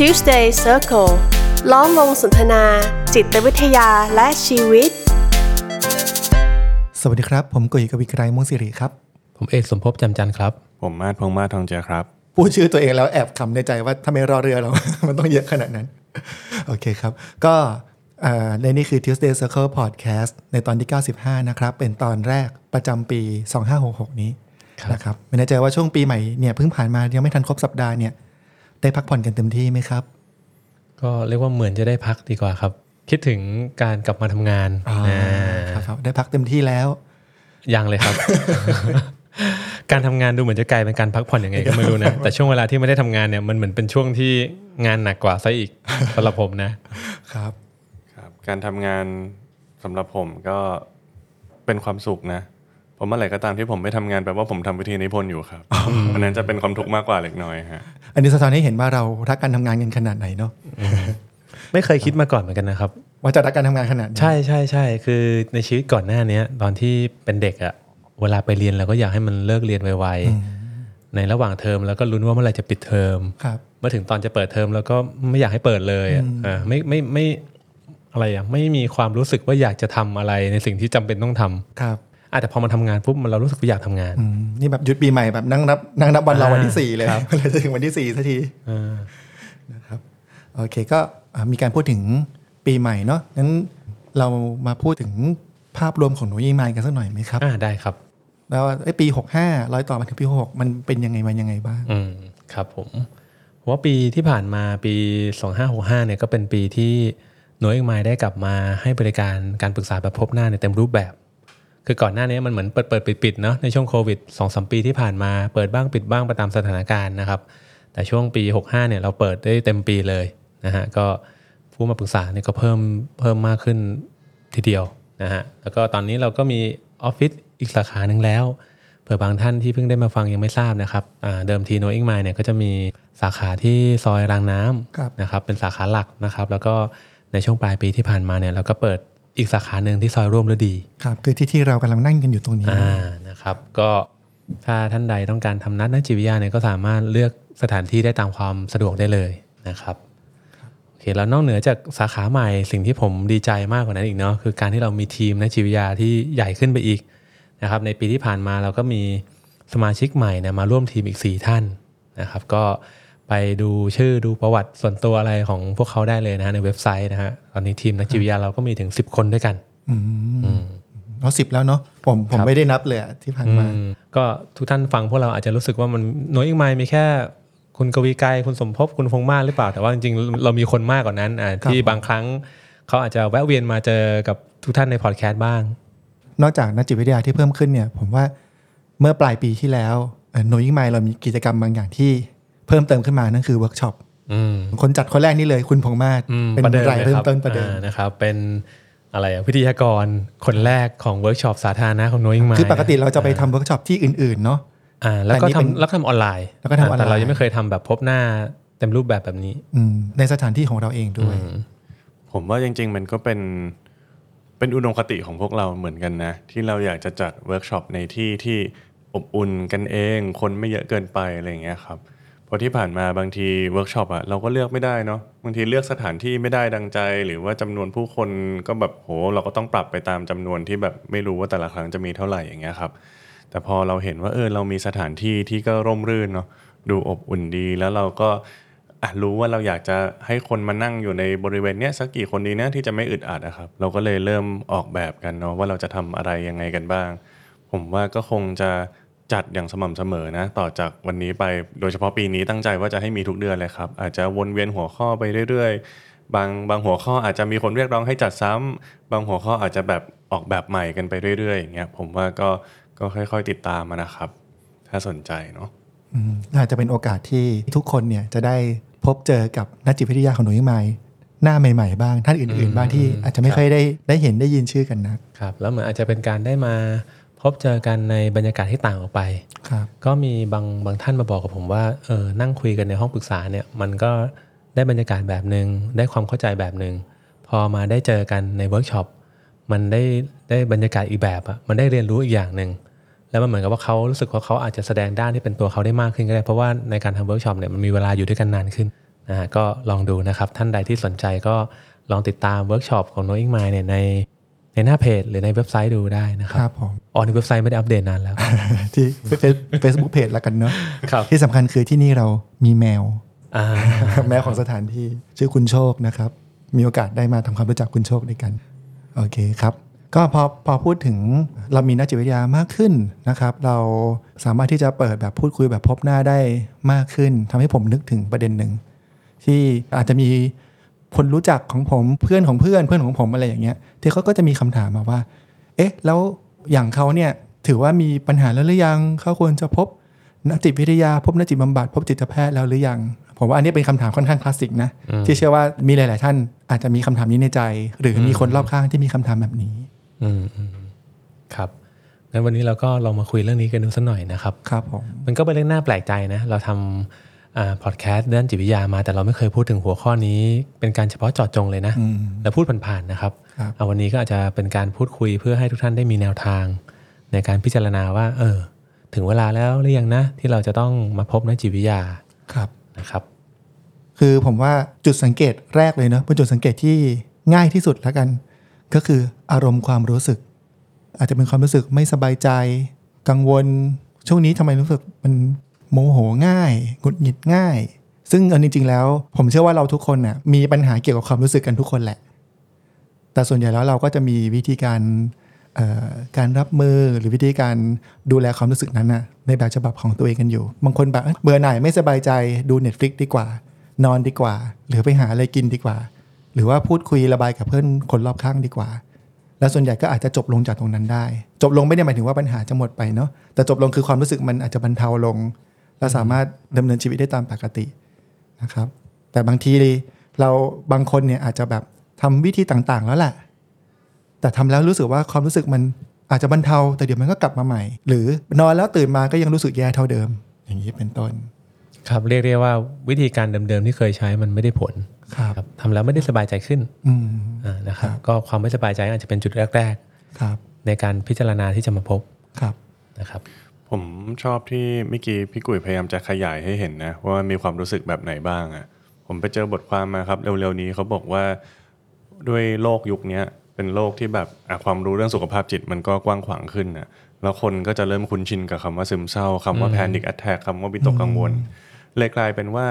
Tuesday Circle ล้อมวงสนทนา จิตวิทยาและชีวิต สวัสดีครับ ผมกุยกวิกรายมุงสิริครับ ผมเอกสมภพจำจันทร์ครับ ผมมาดพงษ์มาศทองเจือครับ พูดชื่อตัวเองแล้วแอบขำในใจว่าทำไมรอเรือเรา มันต้องเยอะขนาดนั้น โอเคครับ ก็เอ่อในนี่คือ Tuesday Circle Podcast ในตอนที่ 95 นะครับ เป็นตอนแรกประจำปี 2566 นี้ครับนะครับไม่แน่ใจว่าช่วงปีใหม่เนี่ยเพิ่งผ่านมายังไม่ทันครบสัปดาห์เนี่ย ได้พักผ่อนกันเต็มที่ไหมครับ ก็เรียกว่าเหมือนจะได้พักดีกว่าครับ คิดถึงการกลับมาทำงานอ่าอ่าครับได้พักเต็มที่แล้วยังเลยครับ การทำงานดูเหมือนจะกลายเป็นการพักผ่อนยังไงก็ไม่รู้นะแต่ช่วงเวลาที่ไม่ได้ทำงานเนี่ยมันเหมือนเป็นช่วงที่งานหนักกว่าซะอีกสำหรับผมนะครับครับ การทำงานสำหรับผมก็เป็นความสุขนะผมเมื่อไหร่ก็ตามที่ผมไม่ทำงานแปลว่าผมทำวิธีนิพนธ์อยู่ครับอันนั้นจะเป็นความทุกข์มากกว่าเล็กน้อยฮะ อันนี้สะท้อนให้เห็นว่าเรารักการทำงานกันขนาดไหนเนาะไม่เคยคิดมาก่อนเหมือนกันนะครับ ว่าจะรักการทำงานขนาดนี้ใช่ใช่ใช่คือในชีวิตก่อนหน้าเนี้ย ตอนที่เป็นเด็กอะเวลาไปเรียนเราก็อยากให้มันเลิกเรียนไวๆในระหว่างเทอมแล้วก็ลุ้นว่าเมื่อไหร่จะปิดเทอมครับเมื่อถึงตอนจะเปิดเทอมแล้วก็ไม่อยากให้เปิดเลยอะอ่าไม่ไม่ไม่อะไรอะไม่มีความรู้สึกว่าอยากจะทำอะไรในสิ่งที่จำเป็นต้องทำครับ อาจจะแต่พอมาทำงานปุ๊บมันเรารู้สึกว่าอยากทำงานอืมนี่แบบหยุดปีใหม่แบบนั่งนับนั่งนับวันเราอ่าวันที่สี่เลยครับเมื่อไหรจะถึงวันที่สี่สักทีอ่านะครับโอเคก็อ่ามีการพูดถึงปีใหม่เนาะงั้นเรามาพูดถึงภาพรวมของหนูยี่มายกันสักหน่อยไหมครับอ่าได้ครับ แล้วว่าเอ้ยปีหกห้าร้อยต่อมาถึงปีหกมันเป็นยังไงมายังไงบ้างอืมครับผมผมว่าปีที่ผ่านมาปี 2565เนี่ยก็เป็นปีที่Knowing Mind ได้กลับมาให้บริการการปรึกษาแบบพบหน้าในเต็มรูปแบบ คือก่อนหน้านี้มันเหมือนเปิดเปิดปิดปิดๆเนาะในช่วงโควิด2อสปีที่ผ่านมาเปิดบ้างปิดบ้างไปตามสถานการณ์นะครับ แต่ช่วงปี 65เนี่ยเราเปิดได้เต็มปีเลยนะฮะก็ผู้มาปรึกษาเนี่ยก็เพิ่มเพิ่มมากขึ้นทีเดียวนะฮะแล้วก็ตอนนี้เราก็มีออฟฟิศอีกสาขาหนึ่งแล้วเผื่อบางท่านที่เพิ่งได้มาฟังยังไม่ทราบนะครับอ่าเดิมที Knowing Mind เนี่ยก็จะมีสาขาที่ซอยรางน้ำครับนะครับเป็นสาขาหลักนะครับ แล้วก็ในช่วงปลายปีที่ผ่านมาเนี่ยเราก็เปิด อีกสาขาหนึ่งที่ซอยร่วมฤดีครับคือที่ที่เรากำลังนั่งกันอยู่ตรงนี้อ่านะครับก็ถ้าท่านใดต้องการทำนัดนักจิตวิทยาเนี่ยก็สามารถเลือกสถานที่ได้ตามความสะดวกได้เลยนะครับโอเคแล้วนอกเหนือจากสาขาใหม่สิ่งที่ผมดีใจมากกว่านั้นอีกเนาะคือการที่เรามีทีมนักจิตวิทยาที่ใหญ่ขึ้นไปอีกนะครับในปีที่ผ่านมาเราก็มีสมาชิกใหม่เนี่ยมาร่วมทีมอีก 4 ท่านนะครับ ก็ ไปดูชื่อดูประวัติส่วนตัวอะไรของพวกเขาได้เลยนะฮะในเว็บไซต์นะฮะตอนนี้ทีมนักจิตวิทยาเราก็มีถึง 10 คนด้วยกันอืมเราสิบแล้วเนาะผมผมไม่ได้นับเลยอะที่ผ่านมาอืมก็ทุกท่านฟังพวกเราอาจจะรู้สึกว่ามันน้อยอีกไหมมีแค่คุณกวีไกรคุณสมภพคุณพงษ์มาศหรือเปล่า แต่ว่าจริงๆ เรามีคนมากกว่านั้นอ่าครับที่บางครั้งเขาอาจจะแวะเวียนมาเจอกับทุกท่านในพอดแคสต์บ้าง นอกจากนักจิตวิทยาที่เพิ่มขึ้นเนี่ย ผมว่าเมื่อปลายปีที่แล้ว Knowing Mind เรามีกิจกรรมบางอย่างที่ เพิ่มเติมขึ้นมานั่นคือเวิร์กช็อปอืมคนจัดคนแรกนี่เลยคุณพงษ์มาศอืมเป็นประเดิมรายเลยเริ่คมรับต้นประเดิมอ่านะครับ เป็นอะไรอะวิทยากรคนแรกของเวิร์กช็อปสาธารณะของ Knowing Mind คือปกติเราจะไปทำเวิร์กช็อปที่อื่น ๆ เนาะอ่าแล้วก็แต่นี่เป็นทำแล้วก็ทำออนไลน์แล้วก็ทำออนไลน์แต่เรายังไม่เคยทำแบบพบหน้าเต็มรูปแบบแบบนี้ อืมในสถานที่ของเราเองด้วย ผมว่าจริง ๆ มันก็เป็นเป็นอุดมคติของพวกเราเหมือนกันนะ ที่เราอยากจะจัดเวิร์กช็อปในที่ที่อบอุ่นกันเอง คนไม่เยอะเกินไปอะไรอย่างเงี้ยครับเพราะที่ผ่านมาบางทีเวิร์กช็อปอะเราก็เลือกไม่ได้เนาะบางทีเลือกสถานที่ไม่ได้ดังใจ หรือว่าจำนวนผู้คนก็แบบโหเราก็ต้องปรับไปตามจำนวนที่แบบไม่รู้ว่าแต่ละครั้งจะมีเท่าไหร่อย่างเงี้ยครับ แต่พอเราเห็นว่าเออเรามีสถานที่ที่ก็ร่มรื่นเนาะดูอบอุ่นดีแล้วเราก็รู้ว่าเราอยากจะให้คนมานั่งอยู่ในบริเวณเนี้ยสักกี่คนดีนะที่จะไม่อึดอัดนะครับ เราก็เลยเริ่มออกแบบกันเนาะว่าเราจะทำอะไรยังไงกันบ้าง ผมว่าก็คงจะ จัดอย่างสม่ำเสมอนะ ต่อจากวันนี้ไปโดยเฉพาะปีนี้ตั้งใจว่าจะให้มีทุกเดือนเลยครับ อาจจะวนเวียนหัวข้อไปเรื่อยๆ บางบางหัวข้ออาจจะมีคนเรียกร้องให้จัดซ้ำบางหัวข้ออาจจะแบบออกแบบใหม่กันไปเรื่อยๆอย่างเงี้ยผมว่าก็ก็ค่อยๆติดตามมานะครับ ถ้าสนใจเนาะอืมอาจจะเป็นโอกาสที่ทุกคนเนี่ยจะได้พบเจอกับนักจิตวิทยาของ Knowing Mind หน้าใหม่ๆบ้างท่านอื่น ๆ บ้างที่อาจจะไม่เคยได้ได้เห็นได้ยินชื่อกันนะครับ แล้วเหมือนอาจจะเป็นการได้มาพ บเจอกันในบรรยากาศที่ต่างออกไปครับก็มีบางบางท่านมาบอกกับผมว่าเออนั่งคุยกันในห้องปรึกษาเนี่ยมันก็ได้บรรยากาศแบบหนึ่งได้ความเข้าใจแบบหนึ่งพอมาได้เจอกันในเวิร์กช็อปมันได้ได้บรรยากาศอีกแบบอะมันได้เรียนรู้อีกอย่างหนึ่งแล้วมันเหมือนกับว่าเขารู้สึกว่าเขาอาจจะแสดงด้านที่เป็นตัวเขาได้มากขึ้นก็ได้ เพราะว่าในการทำเวิร์กช็อปเนี่ยมันมีเวลาอยู่ด้วยกันนานขึ้นนะฮะก็ลองดูนะครับท่านใดที่สนใจก็ลองติดตามเวิร์กช็อปของ Knowing Mind เนี่ยใน ในหน้าเพจหรือในเว็บไซต์ดูได้นะคครับรับผมอ๋อในเว็บไซต์ไม่ได้อัปเดตนานแล้ว ที่เฟซบุ๊กเพจแล้วกันเนาะครับที่สำคัญคือที่นี่เรามีแมวอ่าแมวของสถานที่ชื่อคุณโชคนะครับ มีโอกาสได้มาทำความรู้จักคุณโชคด้วยกัน โอเคครับ ก็พอพอพูดถึงเรามีนักจิตวิทยามากขึ้นนะครับ เราสามารถที่จะเปิดแบบพูดคุยแบบพบหน้าได้มากขึ้นทำให้ผมนึกถึงประเด็นหนึ่งที่อาจจะมี คนรู้จักของผมเพื่อนของเพื่อนเพื่อนของผมอะไรอย่างเงี้ยที่เขาก็จะมีคำถามมาว่า เอ๊ะ แล้วอย่างเขาเนี่ยถือว่ามีปัญหาแล้วหรือยังเขาควรจะพบนักจิตวิทยาพบนักจิตบำบัดพบจิตแพทย์แล้วหรือยัง ผมว่าอันนี้เป็นคำถามค่อนข้างคลาสสิกนะที่เชื่อว่ามีหลาย ๆ ท่านอาจจะมีคำถามนี้ในใจ หรือมีคนรอบข้างที่มีคำถามแบบนี้อืมอืมครับงั้นวันนี้เราก็ลองมาคุยเรื่องนี้กันดูสักหน่อยนะครับ ครับผมมันก็เป็นเรื่องน่าแปลกใจนะ เราทำอ่า พอดแคสต์ด้านจิตวิทยามา แต่เราไม่เคยพูดถึงหัวข้อนี้ เป็นการเฉพาะเจาะจงเลยนะอืมเราพูดผ่านๆนะครับครับเอาวันนี้ก็อาจจะเป็นการพูดคุยเพื่อให้ทุกท่านได้มีแนวทาง ในการพิจารณาว่า เออ ถึงเวลาแล้วหรือยังนะ ที่เราจะต้องมาพบนักจิตวิทยาครับนะครับ คือผมว่าจุดสังเกตแรกเลยเนอะเป็นจุดสังเกตที่ง่ายที่สุดแล้วกัน ก็คืออารมณ์ความรู้สึก อาจจะเป็นความรู้สึกไม่สบายใจ กังวลช่วงนี้ทำไมรู้สึกมัน โมโหง่ายหงุดหงิดง่าย ซึ่งเอาจริง ๆ แล้ว ผมเชื่อว่าเราทุกคนน่ะมีปัญหาเกี่ยวกับความรู้สึกกันทุกคนแหละ แต่ส่วนใหญ่แล้วเราก็จะมีวิธีการการรับมือหรือวิธีการดูแลความรู้สึกนั้นนะในแบบฉบับของตัวเองกันอยู่ บางคนแบบเอ้ยเบื่อหน่ายไม่สบายใจดู Netflix ดีกว่า นอนดีกว่า หรือไปหาอะไรกินดีกว่า หรือว่าพูดคุยระบายกับเพื่อนคนรอบข้างดีกว่า แล้วส่วนใหญ่ก็อาจจะจบลงจากตรงนั้นได้ จบลงไม่ได้หมายถึงว่าปัญหาจะหมดไปเนาะแต่จบลงคือความรู้สึกมันอาจจะบรรเทาลง และสามารถดำเนินชีวิตได้ตามปกตินะครับ แต่บางทีเราบางคนเนี่ยอาจจะแบบทำวิธีต่างๆ แล้วแหละ แต่ทำแล้วรู้สึกว่าความรู้สึกมันอาจจะบรรเทา แต่เดี๋ยวมันก็กลับมาใหม่ หรือนอนแล้วตื่นมาก็ยังรู้สึกแย่เท่าเดิม อย่างนี้เป็นต้น ครับเรียกได้ว่าวิธีการเดิมๆที่เคยใช้มันไม่ได้ผลครับครับทำแล้วไม่ได้สบายใจขึ้นอืมอ่านะครับก็ความไม่สบายใจอาจจะเป็นจุดแรกครับๆในการพิจารณาที่จะมาพบครับนะครับ ผมชอบที่เมื่อกี้พี่กุยพยายามจะขยายให้เห็นนะว่ามีความรู้สึกแบบไหนบ้างอะ่ะผมไปเจอบทความมาครับ เร็วๆนี้เขาบอกว่าด้วยโลกยุคนี้เป็นโลกที่แบบความรู้เรื่องสุขภาพจิตมันก็กว้างขวางขึ้นนะแล้วคนก็จะเริ่มคุ้นชินกับคำว่าซึมเศร้าคำว่า panic attack คำว่าวิตกกังวล เลยกลายเป็นว่า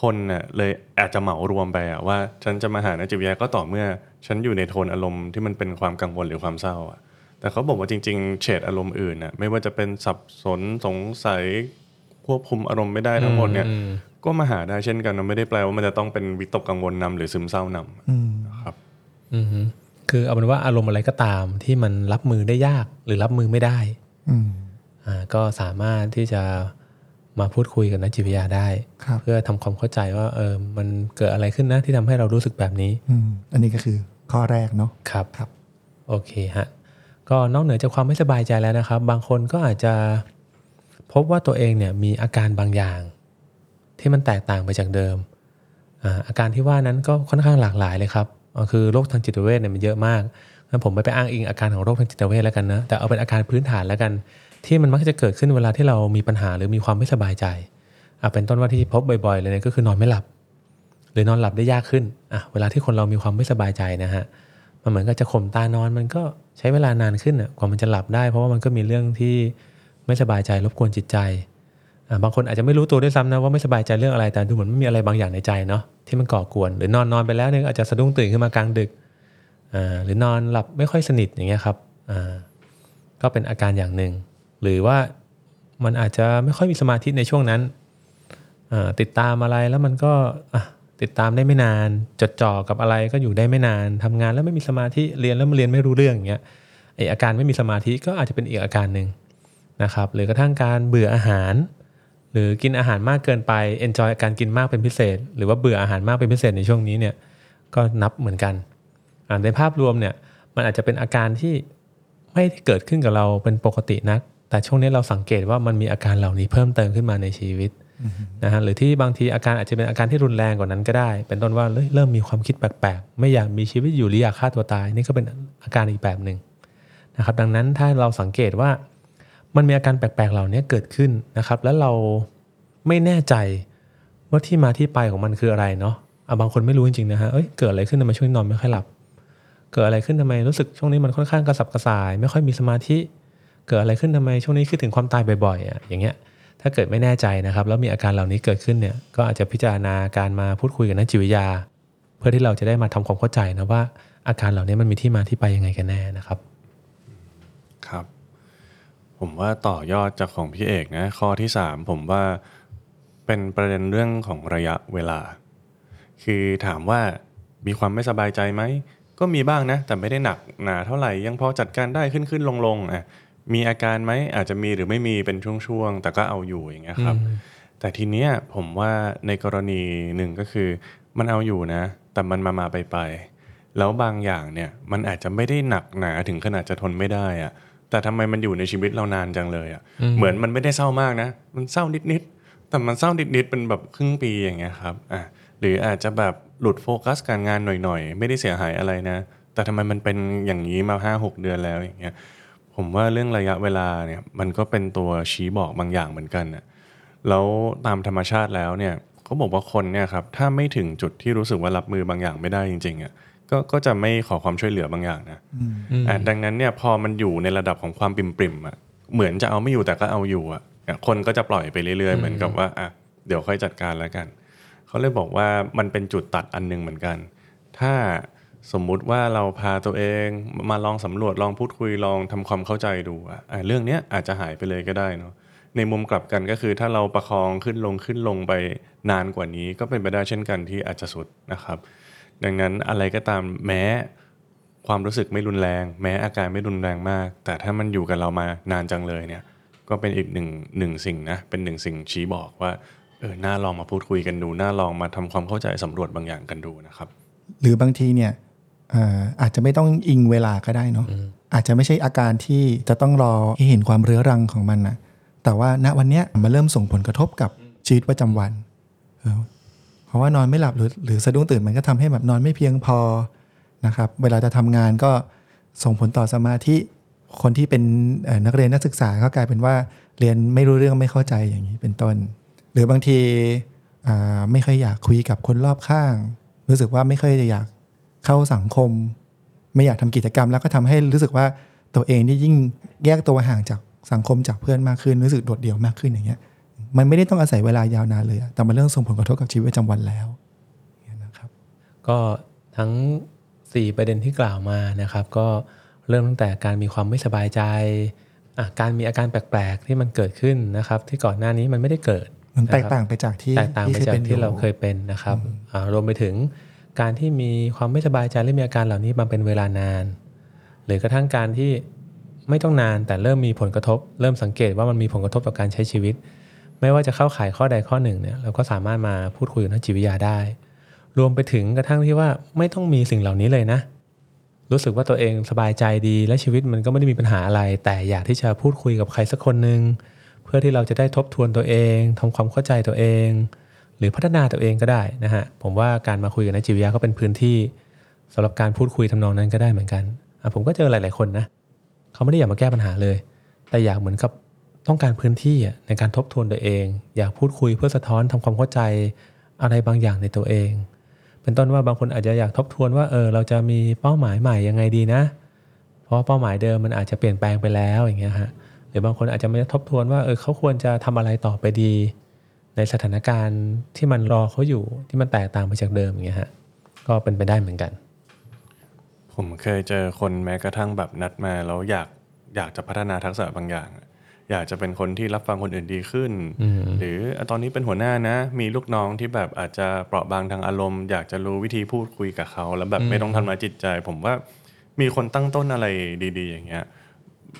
คนน่ะเลยอาจจะเหมารวมไปอะว่า ฉันจะมาหานักจิตวิทยาก็ต่อเมื่อ ฉันอยู่ในโทนอารมณ์ที่มันเป็นความกังวลหรือความเศร้าอะ แต่เขาบอกว่าจริง ๆ เฉดอารมณ์อื่นน่ะไม่ว่าจะเป็นสับสนสงสัยควบคุมอารมณ์ไม่ได้ทั้งหมดเนี่ยอืมก็มาหาได้เช่นกันนะไม่ได้แปลว่ามันจะต้องเป็นวิตกกังวลนำหรือซึมเศร้านำอืมนะครับอือฮึคือเอาเป็นว่าอารมณ์อะไรก็ตามที่มันรับมือได้ยากหรือรับมือไม่ได้อืมอ่าก็สามารถที่จะมาพูดคุยกับนักจิตวิทยาได้ครับเพื่อทำความเข้าใจว่าเออมันเกิดอะไรขึ้นนะที่ทำให้เรารู้สึกแบบนี้อืมอันนี้ก็คือข้อแรกเนาะครับครับ โอเคฮะ ก็นอกเหนือจากความไม่สบายใจแล้วนะครับ บางคนก็อาจจะพบว่าตัวเองเนี่ยมีอาการบางอย่าง ที่มันแตกต่างไปจากเดิม อาการที่ว่านั้นก็ค่อนข้างหลากหลายเลยครับคือโรคทางจิตเวชเนี่ยมันเยอะมากงั้นผมไม่ไปอ้างอิงอาการของโรคทางจิตเวชแล้วกันนะแต่เอาเป็นอาการพื้นฐานแล้วกัน ที่มันมักจะเกิดขึ้นเวลาที่เรามีปัญหาหรือมีความไม่สบายใจอะเป็นต้นว่าที่พบบ่อยๆเลยเนี่ยก็คือนอนไม่หลับ หรือนอนหลับได้ยากขึ้นอะเวลาที่คนเรามีความไม่สบายใจนะฮะ มันเหมือนกับจะข่มตานอนมันก็ใช้เวลานานขึ้นอะกว่ามันจะหลับได้ เพราะว่ามันก็มีเรื่องที่ไม่สบายใจรบกวนจิตใจบางคนอาจจะไม่รู้ตัวด้วยซ้ำนะว่าไม่สบายใจเรื่องอะไรแต่ดูเหมือนไม่มีอะไรบางอย่างในใจเนาะที่มันก่อกวนหรือนอนนอนไปแล้วเนี่ยอาจจะสะดุ้งตื่นขึ้นมากลางดึกอ่าหรือนอนหลับไม่ค่อยสนิทอย่างเงี้ยครับอ่าก็เป็นอาการอย่างหนึ่ง หรือว่ามันอาจจะไม่ค่อยมีสมาธิในช่วงนั้นอ่าติดตามอะไรแล้วมันก็ ติดตามได้ไม่นาน จดจ่อกับอะไรก็อยู่ได้ไม่นานทำงานแล้วไม่มีสมาธิเรียนแล้วมันเรียนไม่รู้เรื่องอย่างเงี้ยไออาการไม่มีสมาธิก็อาจจะเป็นอีกอาการหนึ่งนะครับหรือกระทั่งการเบื่ออาหาร หรือกินอาหารมากเกินไป enjoy การกินมากเป็นพิเศษ หรือว่าเบื่ออาหารมากเป็นพิเศษในช่วงนี้เนี่ยก็นับเหมือนกันในภาพรวมเนี่ยมันอาจจะเป็นอาการที่ไม่ได้เกิดขึ้นกับเราเป็นปกตินัก แต่ช่วงนี้เราสังเกตว่ามันมีอาการเหล่านี้เพิ่มเติมขึ้นมาในชีวิต นะฮะหรือที่บางทีอาการอาจจะเป็นอาการที่รุนแรงกว่านั้นก็ได้ เป็นต้นว่าเฮ้ยเริ่มมีความคิดแปลกๆ ไม่อยากมีชีวิตอยู่หรืออยากฆ่าตัวตาย นี่ก็เป็นอาการอีกแบบหนึ่งนะครับดังนั้นถ้าเราสังเกตว่ามันมีอาการแปลกๆเหล่านี้เกิดขึ้นนะครับ แล้วเราไม่แน่ใจว่าที่มาที่ไปของมันคืออะไรเนาะอะบางคนไม่รู้จริงๆนะฮะเอ้ยเกิดอะไรขึ้นทำไมช่วงนี้นอนไม่ค่อยหลับ เกิดอะไรขึ้นทำไมรู้สึกช่วงนี้มันค่อนข้างกระสับกระส่าย ไม่ค่อยมีสมาธิ เกิดอะไรขึ้นทำไมช่วงนี้คิดถึงความตายบ่อยๆอะอย่างเงี้ย ถ้าเกิดไม่แน่ใจนะครับ แล้วมีอาการเหล่านี้เกิดขึ้นเนี่ยก็อาจจะพิจารณาการมาพูดคุยกับนักจิตวิทยา เพื่อที่เราจะได้มาทำความเข้าใจนะว่าอาการเหล่านี้มันมีที่มาที่ไปยังไงกันแน่นะครับ ครับ ผมว่าต่อยอดจากของพี่เอกนะข้อที่สามผมว่าเป็นประเด็นเรื่องของระยะเวลา คือถามว่ามีความไม่สบายใจไหมก็มีบ้างนะ แต่ไม่ได้หนักหนาเท่าไหร่ยังพอจัดการได้ขึ้นขึ้นลงลงอะ มีอาการไหมอาจจะมีหรือไม่มีเป็นช่วงๆ แต่ก็เอาอยู่อย่างเงี้ยครับ แต่ทีเนี้ยผมว่าในกรณีหนึ่งก็คือมันเอาอยู่นะ แต่มันมามาไปไปๆแล้วบางอย่างเนี่ยมันอาจจะไม่ได้หนักหนาถึงขนาดจะทนไม่ได้อะแต่ทำไมมันอยู่ในชีวิตเรานานจังเลยอะเหมือนมันไม่ได้เศร้ามากนะ มันเศร้านิดๆแต่มันเศร้านิดๆเป็นแบบครึ่งปีอย่างเงี้ยครับอะหรืออาจจะแบบหลุดโฟกัสการงานหน่อยๆ ไม่ได้เสียหายอะไรนะ แต่ทำไมมันเป็นอย่างนี้มาห้าหกเดือนแล้วอย่างเงี้ย ผมว่าเรื่องระยะเวลาเนี่ยมันก็เป็นตัวชี้บอกบางอย่างเหมือนกันน่ะแล้วตามธรรมชาติแล้วเนี่ยเขาบอกว่าคนเนี่ยครับถ้าไม่ถึงจุดที่รู้สึกว่ารับมือบางอย่างไม่ได้จริงๆอะก็ก็จะไม่ขอความช่วยเหลือบางอย่างนะอะดังนั้นเนี่ยพอมันอยู่ในระดับของความปริมปริมๆอะเหมือนจะเอาไม่อยู่แต่ก็เอาอยู่อะอะคนก็จะปล่อยไปเรื่อยๆ เหมือนกับว่าอะเดี๋ยวค่อยจัดการแล้วกัน เขาเลยบอกว่ามันเป็นจุดตัดอันหนึงเหมือนกัน ถ้า สมมุติว่าเราพาตัวเองมาลองสำรวจลองพูดคุยลองทำความเข้าใจดูอะอะเรื่องเนี้ยอาจจะหายไปเลยก็ได้เนาะในมุมกลับกันก็คือถ้าเราประคองขึ้นลงขึ้นลงไปนานกว่านี้ ก็เป็นไปได้เช่นกันที่อาจจะสุดนะครับ ดังนั้นอะไรก็ตามแม้ความรู้สึกไม่รุนแรง แม้อาการไม่รุนแรงมาก แต่ถ้ามันอยู่กับเรามานานจังเลยเนี่ยก็เป็นอีกหนึ่งหนึ่งสิ่งนะเป็นหนึ่งสิ่งชี้บอกว่าเออน่าลองมาพูดคุยกันดูน่าลองมาทำความเข้าใจสำรวจบางอย่างกันดูนะครับ หรือบางทีเนี่ย อ่ออาจจะไม่ต้องอิงเวลาก็ได้เนาะอาจจะไม่ใช่อาการที่จะต้องรอให้เห็นความเรื้อรังของมันนะแต่ว่าณวันเนี้ยมันเริ่มส่งผลกระทบกับชีวิตประจำวันเออเพราะว่านอนไม่หลับหรือหรือสะดุ้งตื่นมันก็ทำให้แบบนอนไม่เพียงพอนะครับ เวลาจะทำงานก็ส่งผลต่อสมาธิคนที่เป็นเอ่อนักเรียนนักศึกษาก็กลายเป็นว่าเรียนไม่รู้เรื่องไม่เข้าใจอย่างนี้เป็นต้น หรือบางทีอ่าไม่ค่อยอยากคุยกับคนรอบข้าง รู้สึกว่าไม่ค่อยจะอยาก เข้าสังคม ไม่อยากทำกิจกรรม แล้วก็ทำให้รู้สึกว่าตัวเองนี่ยิ่งแยกตัวห่างจากสังคมจากเพื่อนมากขึ้นรู้สึกโดดเดี่ยวมากขึ้นอย่างเงี้ย มันไม่ได้ต้องอาศัยเวลายาวนานเลยอะแต่มันเรื่องส่งผลกระทบกับชีวิตประจำวันแล้วเนี่ยนะครับ ก็ทั้ง 4 ประเด็นที่กล่าวมานะครับ ก็เริ่มตั้งแต่การมีความไม่สบายใจอะการมีอาการแปลกๆ ที่มันเกิดขึ้นนะครับ ที่ก่อนหน้านี้มันไม่ได้เกิดมันแตกนะครับต่างไปจากที่แตกต่างไปจากป็นที่อยู่เราเคยเป็นนะครับอ่ารวมไปถึง การที่มีความไม่สบายใจและมีอาการเหล่านี้มาเป็นเวลานาน หรือกระทั่งการที่ไม่ต้องนานแต่เริ่มมีผลกระทบ เริ่มสังเกตว่ามันมีผลกระทบต่อการใช้ชีวิต ไม่ว่าจะเข้าข่ายข้อใดข้อหนึ่งเนี่ยเราก็สามารถมาพูดคุยกับนักจิตวิทยาได้ รวมไปถึงกระทั่งที่ว่าไม่ต้องมีสิ่งเหล่านี้เลยนะ รู้สึกว่าตัวเองสบายใจดีและชีวิตมันก็ไม่ได้มีปัญหาอะไร แต่อยากที่จะพูดคุยกับใครสักคนหนึ่งเพื่อที่เราจะได้ทบทวนตัวเองทำความเข้าใจตัวเอง หรือพัฒนาตัวเองก็ได้นะฮะผมว่าการมาคุยกับนักจิตวิทยาก็เป็นพื้นที่สำหรับการพูดคุยทำนองนั้นก็ได้เหมือนกันผมก็เจอหลาย ๆคนนะเขาไม่ได้อยากมาแก้ปัญหาเลย แต่อยากเหมือนกับต้องการพื้นที่ในการทบทวนตัวเอง อยากพูดคุยเพื่อสะท้อนทำความเข้าใจอะไรบางอย่างในตัวเอง เป็นต้นว่าบางคนอาจจะอยากทบทวนว่าเออเราจะมีเป้าหมายใหม่ยังไงดีนะ เพราะเป้าหมายเดิมมันอาจจะเปลี่ยนแปลงไปแล้วอย่างเงี้ยฮะหรือบางคนอาจจะไม่ทบทวนว่าเออเขาควรจะทำอะไรต่อไปดี ในสถานการณ์ที่มันรอเขาอยู่ที่มันแตกต่างไปจากเดิมอย่างเงี้ยฮะก็เป็นไปได้เหมือนกัน ผมเคยเจอคนแม้กระทั่งแบบนัดมาแล้วอยากอยากจะพัฒนาทักษะบางอย่าง อยากจะเป็นคนที่รับฟังคนอื่นดีขึ้น หรือตอนนี้เป็นหัวหน้านะ มีลูกน้องที่แบบอาจจะเปราะบางทางอารมณ์ อยากจะรู้วิธีพูดคุยกับเขา แล้วแบบไม่ต้องทำร้ายจิตใจ ผมว่ามีคนตั้งต้นอะไรดี ๆ อย่างเงี้ย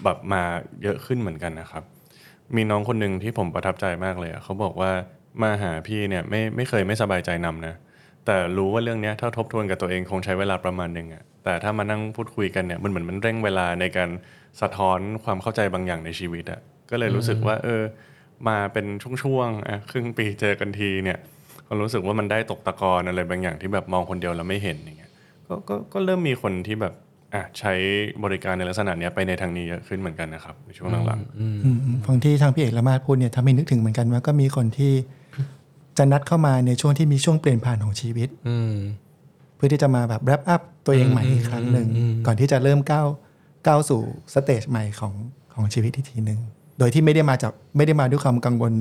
แบบมาเยอะขึ้นเหมือนกันนะครับ มีน้องคนหนึ่งที่ผมประทับใจมากเลยอะเขาบอกว่ามาหาพี่เนี่ยไม่ไม่เคยไม่สบายใจนำนะแต่รู้ว่าเรื่องเนี้ยถ้าทบทวนกับตัวเองคงใช้เวลาประมาณหนึ่งอะแต่ถ้ามานั่งพูดคุยกันเนี่ยมันเหมือนมันเร่งเวลาในการสะท้อนความเข้าใจบางอย่างในชีวิตอะก็เลยรู้สึกว่า เออ มาเป็นช่วงๆอะครึ่งปีเจอกันทีเนี่ยก็รู้สึกว่ามันได้ตกตะกอนอะไรบางอย่างที่แบบมองคนเดียวแล้วไม่เห็นอย่างเงี้ยก็ก็ก็เริ่มมีคนที่แบบ อะใช้บริการในลักษณะเนี้ยไปในทางนี้เยอะขึ้นเหมือนกันนะครับในช่วงหลังๆอืมฟังที่ทางพี่เอกละมาดพูดเนี่ยทำให้นึกถึงเหมือนกันว่าก็มีคนที่จะนัดเข้ามาในช่วงที่มีช่วงเปลี่ยนผ่านของชีวิตอืมเพื่อที่จะมาแบบ wrap up ตัวเองใหม่อืมอีกครั้งหนึ่งอืมอืมก่อนที่จะเริ่มก้าวก้าวสู่สเตจใหม่ของของชีวิตอีกทีหนึ่งโดยที่ไม่ได้มาจากไม่ได้มาด้วยความกังวล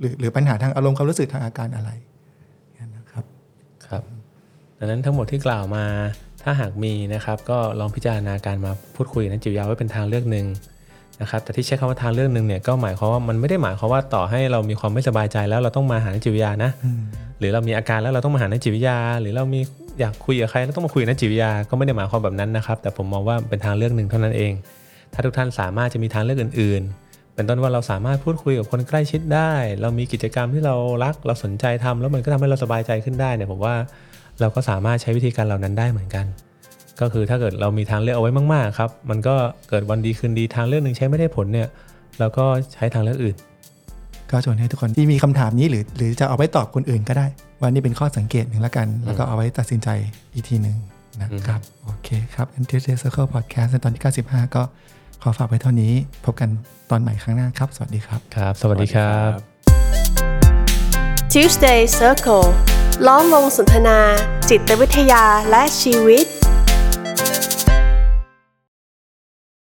หรือหรือปัญหาทางอารมณ์ความรู้สึกทางอาการอะไรนะครับ ครับดังนั้นทั้งหมดที่กล่าวมา ถ้าหากมีนะครับก็ลองพิจารณาการมาพูดคุยกับนักจิตวิทยาไว้เป็นทางเลือกหนึ่งนะครับแต่ที่ใช้คำว่าทางเลือกหนึ่งเนี่ยก็หมายความว่ามันไม่ได้หมายความว่าต่อให้เรามีความไม่สบายใจแล้วเราต้องมาหานักจิตวิทยานะหรือเรามีอาการแล้วเราต้องมาหานักจิตวิทยา หรือเรามีอยากคุยกับใครแล้วต้องมาคุยกับนักจิตวิทยาก็ไม่ได้หมายความแบบนั้นนะครับ แต่ผมมองว่าเป็นทางเลือกหนึ่งเท่านั้นเอง ถ้าทุกท่านสามารถจะมีทางเลือกอื่น ๆ เป็นต้นว่าเราสามารถพูดคุยกับคนใกล้ชิดได้ เรามีกิจกรรมที่เรารักเราสนใจทำแล้วมันก็ทำให้เราสบายใจขึ้นได้เนี่ยผมว่า เราก็สามารถใช้วิธีการเหล่านั้นได้เหมือนกัน ก็คือถ้าเกิดเรามีทางเลือกเอาไว้มากๆครับมันก็เกิดวันดีคืนดีทางเลือกหนึ่งใช้ไม่ได้ผลเนี่ยเราก็ใช้ทางเลือกอื่น ก็ชวนให้ทุกคนที่มีคำถามนี้หรือหรือจะเอาไว้ตอบคนอื่นก็ได้ว่านี่เป็นข้อสังเกตหนึ่งแล้วกัน แล้วก็เอาไว้ตัดสินใจอีกทีหนึ่งนะครับโอเคครับ a n t i c Circle Podcast ในตอนที่ 95 ก็ขอฝากไว้เท่านี้ พบกันตอนใหม่ครั้งหน้าครับ สวัสดีครับ ครับ สวัสดีครับ Tuesday Circle ล้อมวงสนทนา จิตวิทยาและชีวิต